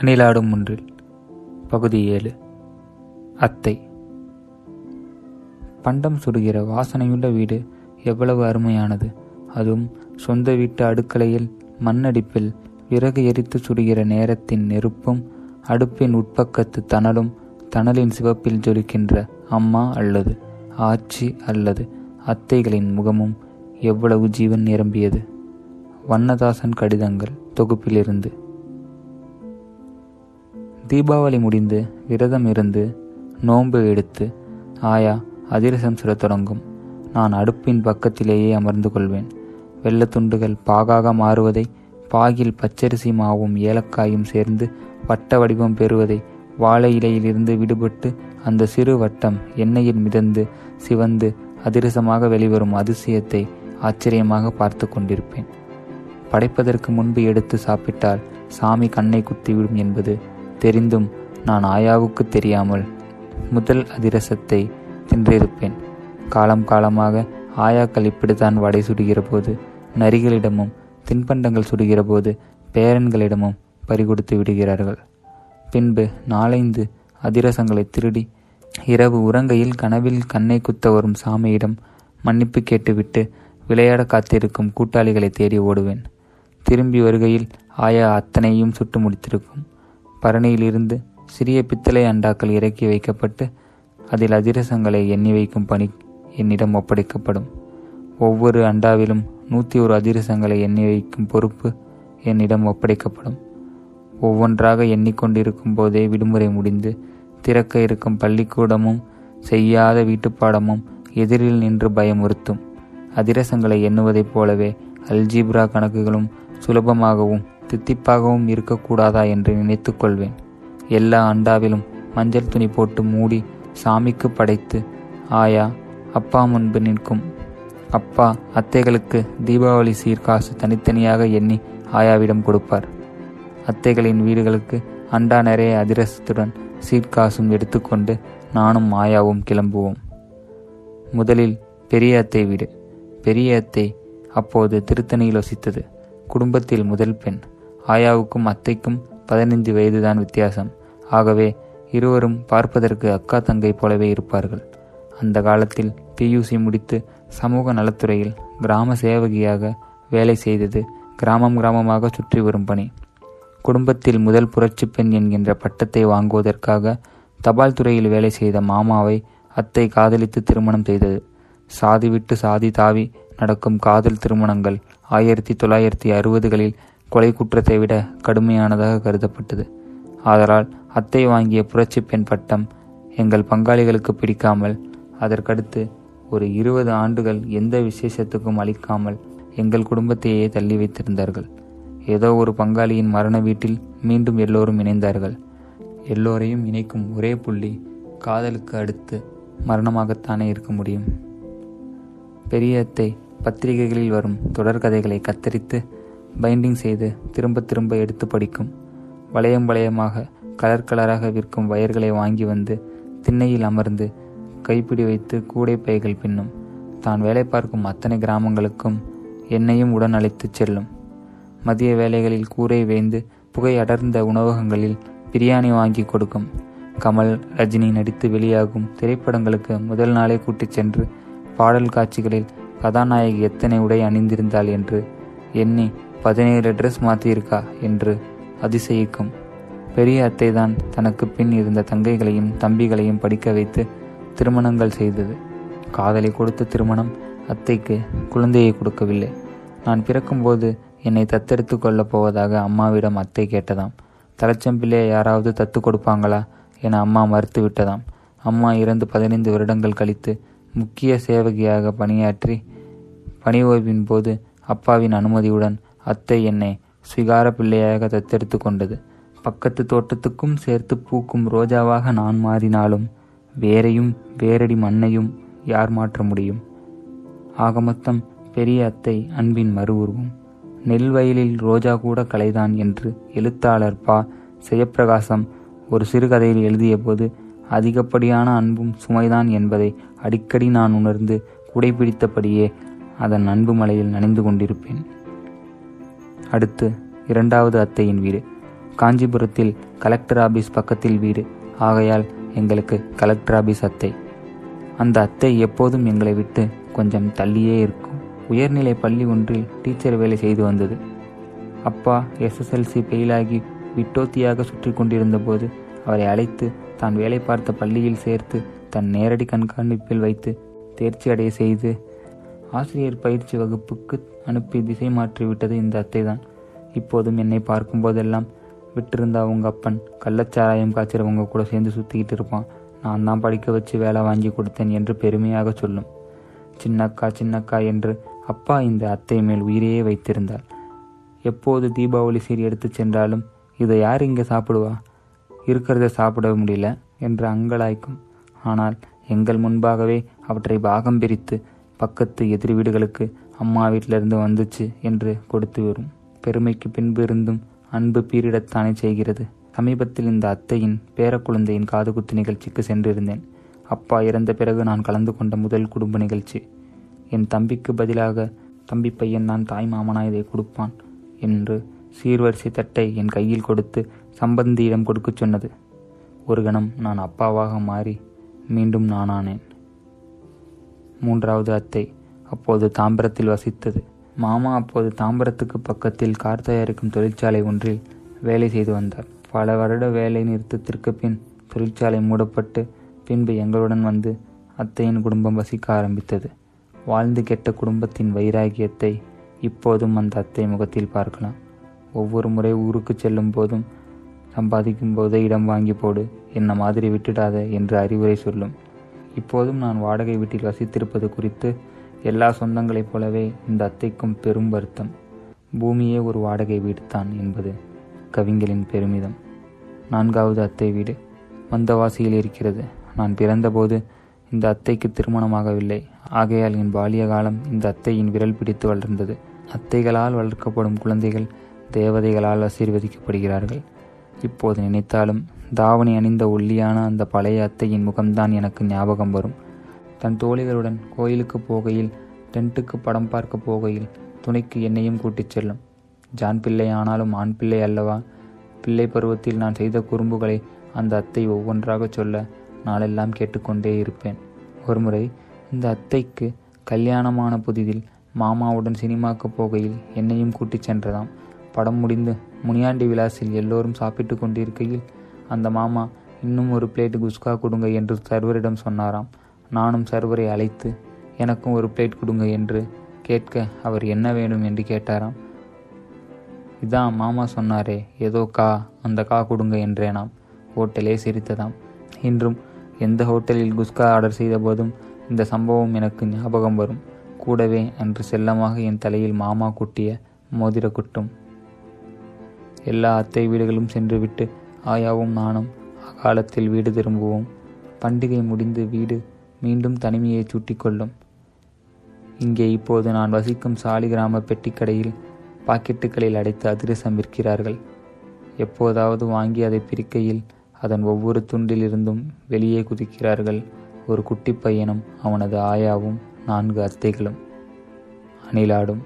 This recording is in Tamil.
அணிலாடும் ஒன்றில் பகுதி ஏழு. அத்தை. பண்டம் சுடுகிற வாசனையுள்ள வீடு எவ்வளவு அருமையானது. அதுவும் சொந்த வீட்டு அடுக்கலையில் மண்ணடிப்பில் விறகு எரித்து சுடுகிற நேரத்தின் நெருப்பும் அடுப்பின் உட்பக்கத்து தணலும் தணலின் சிவப்பில் ஜொலிக்கின்ற அம்மா அல்லது ஆச்சி அல்லது அத்தைகளின் முகமும் எவ்வளவு ஜீவன் நிரம்பியது. வண்ணதாசன் கடிதங்கள் தொகுப்பிலிருந்து தீபாவளி முடிந்து விரதம் இருந்து நோன்பு எடுத்து ஆயா அதிரசம் சுடத் தொடங்கும். நான் அடுப்பின் பக்கத்திலேயே அமர்ந்து கொள்வேன். வெள்ளத்துண்டுகள் பாகாக மாறுவதை பாகில் பச்சரிசி மாவும் ஏலக்காயும் சேர்ந்து வட்ட வடிவம் பெறுவதை வாழை இலையிலிருந்து விடுபட்டு அந்த சிறு வட்டம் எண்ணெயில் மிதந்து சிவந்து அதிரசமாக வெளிவரும் அதிசயத்தை ஆச்சரியமாக பார்த்து கொண்டிருப்பேன். படைப்பதற்கு முன்பு எடுத்து சாப்பிட்டால் சாமி கண்ணை குத்திவிடும் என்பது தெரிந்தும் நான் ஆயாவுக்கு தெரியாமல் முதல் அதிரசத்தை தின்றிருப்பேன். காலம் காலமாக ஆயாக்கள் இப்படித்தான் வடை சுடுகிற போது நரிகளிடமும் தின்பண்டங்கள் சுடுகிற போது பேரன்களிடமும் பறிகொடுத்து விடுகிறார்கள். பின்பு நாலைந்து அதிரசங்களை திருடி இரவு உறங்கையில் கனவில் கண்ணை குத்த வரும் சாமியிடம் மன்னிப்பு கேட்டுவிட்டு விளையாட காத்திருக்கும் கூட்டாளிகளை தேடி ஓடுவேன். திரும்பி வருகையில் ஆயா அத்தனையும் சுட்டு முடித்திருக்கும். பரணியிலிருந்து சிறிய பித்தளை அண்டாக்கள் இறக்கி வைக்கப்பட்டு அதில் அதிரசங்களை எண்ணி வைக்கும் பணி என்னிடம் ஒப்படைக்கப்படும். ஒவ்வொரு அண்டாவிலும் நூற்றி ஒரு அதிரசங்களை எண்ணி வைக்கும் பொறுப்பு என்னிடம் ஒப்படைக்கப்படும். ஒவ்வொன்றாக எண்ணிக்கொண்டிருக்கும் போதே விடுமுறை முடிந்து திறக்க இருக்கும் பள்ளிக்கூடமும் செய்யாத வீட்டுப்பாடமும் எதிரில் நின்று பயமுறுத்தும். அதிரசங்களை எண்ணுவதைப் போலவே அல்ஜீப்ரா கணக்குகளும் சுலபமாகவும் தித்திப்பாகவும் இருக்கக்கூடாதா என்று நினைத்து கொள்வேன். எல்லா அண்டாவிலும் மஞ்சள் துணி போட்டு மூடி சாமிக்கு படைத்து ஆயா அப்பா முன்பு நிற்கும். அப்பா அத்தைகளுக்கு தீபாவளி சீர்காசு தனித்தனியாக எண்ணி ஆயாவிடம் கொடுப்பார். அத்தைகளின் வீடுகளுக்கு அண்டா நிறைய அதிரசத்துடன் சீர்காசும் எடுத்துக்கொண்டு நானும் ஆயாவும் கிளம்புவோம். முதலில் பெரிய அத்தை வீடு. பெரிய அத்தை அப்போது திருத்தணியில் வசித்தது. குடும்பத்தில் முதல் பெண். ஆயாவுக்கும் அத்தைக்கும் பதினைந்து வயதுதான் வித்தியாசம். ஆகவே இருவரும் பார்ப்பதற்கு அக்கா தங்கை போலவே இருப்பார்கள். அந்த காலத்தில் பியூசி முடித்து சமூக நலத்துறையில் கிராம சேவகியாக வேலை செய்தது கிராமம் கிராமமாக சுற்றி வரும் பணி. குடும்பத்தில் முதல் புரட்சி பெண் என்கின்ற பட்டத்தை வாங்குவதற்காக தபால் துறையில் வேலை செய்த மாமாவை அத்தை காதலித்து திருமணம் செய்தது. சாதி விட்டு சாதி தாவி நடக்கும் காதல் திருமணங்கள் ஆயிரத்தி தொள்ளாயிரத்தி அறுபதுகளில் கொலை குற்றத்தை விட கடுமையானதாக கருதப்பட்டது. ஆதலால் அத்தை வாங்கிய புரட்சி பெண் பட்டம் எங்கள் பங்காளிகளுக்கு பிடிக்காமல் அதற்கடுத்து ஒரு இருபது ஆண்டுகள் எந்த விசேஷத்துக்கும் அளிக்காமல் எங்கள் குடும்பத்தையே தள்ளி வைத்திருந்தார்கள். ஏதோ ஒரு பங்காளியின் மரண வீட்டில் மீண்டும் எல்லோரும் இணைந்தார்கள். எல்லோரையும் இணைக்கும் ஒரே புள்ளி காதலுக்கு அடுத்து மரணமாகத்தானே இருக்க முடியும். பெரிய அத்தை பத்திரிகைகளில் வரும் தொடர்கதைகளை கத்தரித்து பைண்டிங் செய்து திரும்ப திரும்ப எடுத்து படிக்கும். வளையம் வளையமாக கலர் கலராக விற்கும் வயர்களை வாங்கி வந்து திண்ணையில் அமர்ந்து கைப்பிடி வைத்து கூடை பைகள் பின்னும். தான் வேலை பார்க்கும் அத்தனை கிராமங்களுக்கும் என்னையும் உடன் அழைத்துச் செல்லும். மதிய வேலைகளில் கூரை வேந்து புகை அடர்ந்த உணவகங்களில் பிரியாணி வாங்கி கொடுக்கும். கமல் ரஜினி நடித்து வெளியாகும் திரைப்படங்களுக்கு முதல் நாளே கூட்டிச் சென்று பாடல் காட்சிகளில் கதாநாயகி எத்தனை உடை அணிந்திருந்தாள் என்று எண்ணி பதினேழு ட்ரெஸ் மாற்றியிருக்கா என்று அதிசயிக்கும். பெரிய அத்தை தான் தனக்கு பின் இருந்த தங்கைகளையும் தம்பிகளையும் படிக்க வைத்து திருமணங்கள் செய்தது. காதலை கொடுத்த திருமணம் அத்தைக்கு குழந்தையை கொடுக்கவில்லை. நான் பிறக்கும்போது என்னை தத்தெடுத்து கொள்ளப் போவதாக அம்மாவிடம் அத்தை கேட்டதாம். தலைச்சம்பிள்ளையை யாராவது தத்து கொடுப்பாங்களா? என அம்மா மறுத்து விட்டதாம். அம்மா இறந்து பதினைந்து வருடங்கள் கழித்து முக்கிய சேவகியாக பணியாற்றி பணி ஓய்வின் போது அப்பாவின் அனுமதியுடன் அத்தை என்னை ஸ்விகார பிள்ளையாக தத்தெடுத்து கொண்டது பக்கத்து தோட்டத்துக்கும் சேர்த்து பூக்கும் ரோஜாவாக நான் மாறினாலும் வேரையும் வேரடி மண்ணையும் யார் மாற்ற முடியும்? ஆக மொத்தம் பெரிய அத்தை அன்பின் மறு உருவம் நெல் வயலில் ரோஜா கூட கலைதான் என்று எழுத்தாளர் பா. ஜெயப்பிரகாசம் ஒரு சிறுகதையில் எழுதியபோது அதிகப்படியான அன்பும் சுமைதான் என்பதை அடிக்கடி நான் உணர்ந்து குடைபிடித்தபடியே அதன் அன்பு மலையில் நனைந்து கொண்டிருப்பேன். அடுத்து இரண்டாவது அத்தையின் வீடு. காஞ்சிபுரத்தில் கலெக்டர் ஆபீஸ் பக்கத்தில் வீடு. ஆகையால் எங்களுக்கு கலெக்டர் ஆபீஸ் அத்தை. அந்த அத்தை எப்போதும் எங்களை விட்டு கொஞ்சம் தள்ளியே இருக்கும். உயர்நிலை பள்ளி ஒன்றில் டீச்சர் வேலை செய்து வந்தது. அப்பா எஸ்எஸ்எல்சி ஃபெயிலாகி விட்டோத்தியாக சுற்றி கொண்டிருந்த போது அவரை அழைத்து தான் வேலை பார்த்த பள்ளியில் சேர்த்து தன் நேரடி கண்காணிப்பில் வைத்து தேர்ச்சி அடைய செய்து ஆசிரியர் பயிற்சி வகுப்புக்கு அனுப்பி திசை மாற்றி விட்டது இந்த அத்தைதான். இப்போதும் என்னை பார்க்கும்போதெல்லாம் விட்டிருந்த அவங்க அப்பன். கள்ளச்சாராயம் காய்ச்சிறவங்க கூட சேர்ந்து சுற்றிக்கிட்டு இருப்பான். நான் தான் படிக்க வச்சு வேலை வாங்கி கொடுத்தேன் என்று பெருமையாக சொல்லும். சின்னக்கா சின்னக்கா என்று அப்பா இந்த அத்தை மேல் உயிரையே வைத்திருந்தார். எப்போது தீபாவளி சீர் எடுத்து சென்றாலும் இதை யார் இங்கே சாப்பிடுவா? இருக்கிறத சாப்பிட முடியல என்று அங்கலாய்க்கும். ஆனால் எங்கள் முன்பாகவே அவற்றை பாகம் பிரித்து பக்கத்து எதிர் வீடுகளுக்கு அம்மா வீட்டிலிருந்து வந்துச்சு என்று கொடுத்து வரும் பெருமைக்கு பின்பு இருந்தும் அன்பு பீரிடத்தானே செய்கிறது. சமீபத்தில் இந்த அத்தையின் பேரக்குழந்தையின் காதுகுத்து நிகழ்ச்சிக்கு சென்றிருந்தேன். அப்பா இறந்த பிறகு நான் கலந்து கொண்ட முதல் குடும்ப நிகழ்ச்சி. என் தம்பிக்கு பதிலாக தம்பி பையன் நான் தாய் மாமனா இதை கொடுப்பான் என்று சீர்வரிசை தட்டை என் கையில் கொடுத்து சம்பந்தியிடம் கொடுக்கச் சொன்னது. ஒரு கணம் நான் அப்பாவாக மாறி மீண்டும் நானானேன். மூன்றாவது அத்தை அப்போது தாம்பரத்தில் வசித்தது. மாமா அப்போது தாம்பரத்துக்கு பக்கத்தில் கார் தயாரிக்கும் தொழிற்சாலை ஒன்றில் வேலை செய்து வந்தார். பல வருட வேலை நிறுத்தத்திற்கு பின் தொழிற்சாலை மூடப்பட்டு பின்பு எங்களுடன் வந்து அத்தையின் குடும்பம் வசிக்க ஆரம்பித்தது. வாழ்ந்து கெட்ட குடும்பத்தின் வைராகியத்தை இப்போதும் அந்த அத்தை முகத்தில் பார்க்கலாம். ஒவ்வொரு முறை ஊருக்கு செல்லும் போதும் சம்பாதிக்கும் போதே இடம் வாங்கி போடு என்ன மாதிரி விட்டுடாத என்று அறிவுரை சொல்லும். இப்போதும் நான் வாடகை வீட்டில் வசித்திருப்பது குறித்து எல்லா சொந்தங்களைப் போலவே இந்த அத்தைக்கும் பெரும் வருத்தம். பூமியே ஒரு வாடகை வீடு தான் என்பது கவிஞரின் பெருமிதம். நான்காவது அத்தை வீடு வந்தவாசியில் இருக்கிறது. நான் பிறந்தபோது இந்த அத்தைக்கு திருமணமாகவில்லை. ஆகையால் என் பாலிய காலம் இந்த அத்தையின் விரல் பிடித்து வளர்ந்தது. அத்தைகளால் வளர்க்கப்படும் குழந்தைகள் தேவதைகளால் ஆசீர்வதிக்கப்படுகிறார்கள். இப்போது நினைத்தாலும் தாவணி அணிந்த ஒல்லியான அந்த பழைய அத்தையின் முகம்தான் எனக்கு ஞாபகம் வரும். தன் தோழிகளுடன் கோயிலுக்கு போகையில் டென்ட்டுக்கு படம் பார்க்க போகையில் துணைக்கு என்னையும் கூட்டிச் செல்லும். ஜான் பிள்ளை ஆனாலும் ஆண் பிள்ளை அல்லவா? பிள்ளை பருவத்தில் நான் செய்த குறும்புகளை அந்த அத்தை ஒவ்வொன்றாக சொல்ல நாளெல்லாம் கேட்டுக்கொண்டே இருப்பேன். ஒருமுறை இந்த அத்தைக்கு கல்யாணமான புதிதில் மாமாவுடன் சினிமாக்கு போகையில் என்னையும் கூட்டிச் சென்றதாம். படம் முடிந்து முனியாண்டி விலாசில் எல்லோரும் சாப்பிட்டு கொண்டிருக்கையில் அந்த மாமா இன்னும் ஒரு பிளேட் குஸ்கா கொடுங்க என்று சர்வரிடம் சொன்னாராம். நானும் சர்வரை அழைத்து எனக்கும் ஒரு பிளேட் கொடுங்க என்று கேட்க அவர் என்ன வேணும் என்று கேட்டாராம். இதான் மாமா சொன்னாரே ஏதோ கா அந்த கா கொடுங்க என்றேனாம். ஹோட்டலே சிரித்ததாம். இன்றும் எந்த ஹோட்டலில் குஸ்கா ஆர்டர் செய்த போதும் இந்த சம்பவம் எனக்கு ஞாபகம் வரும். கூடவே அன்று செல்லமாக என் தலையில் மாமா குட்டிய மோதிர குட்டும். எல்லா அத்தை வீடுகளும் சென்றுவிட்டு ஆயாவும் நானும் அகாலத்தில் வீடு திரும்புவோம். பண்டிகை முடிந்து வீடு மீண்டும் தனிமையை சுட்டிக்கொள்ளும். இங்கே இப்போது நான் வசிக்கும் சாலிகிராம பெட்டிக்கடையில் பாக்கெட்டுகளில் அடைத்து அதிரசம் விற்கிறார்கள். எப்போதாவது வாங்கி அதை பிரிக்கையில் அதன் ஒவ்வொரு துண்டிலிருந்தும் வெளியே குதிக்கிறார்கள் ஒரு குட்டி பையனும் அவனது ஆயாவும் நான்கு அத்தைகளும். அணிலாடும்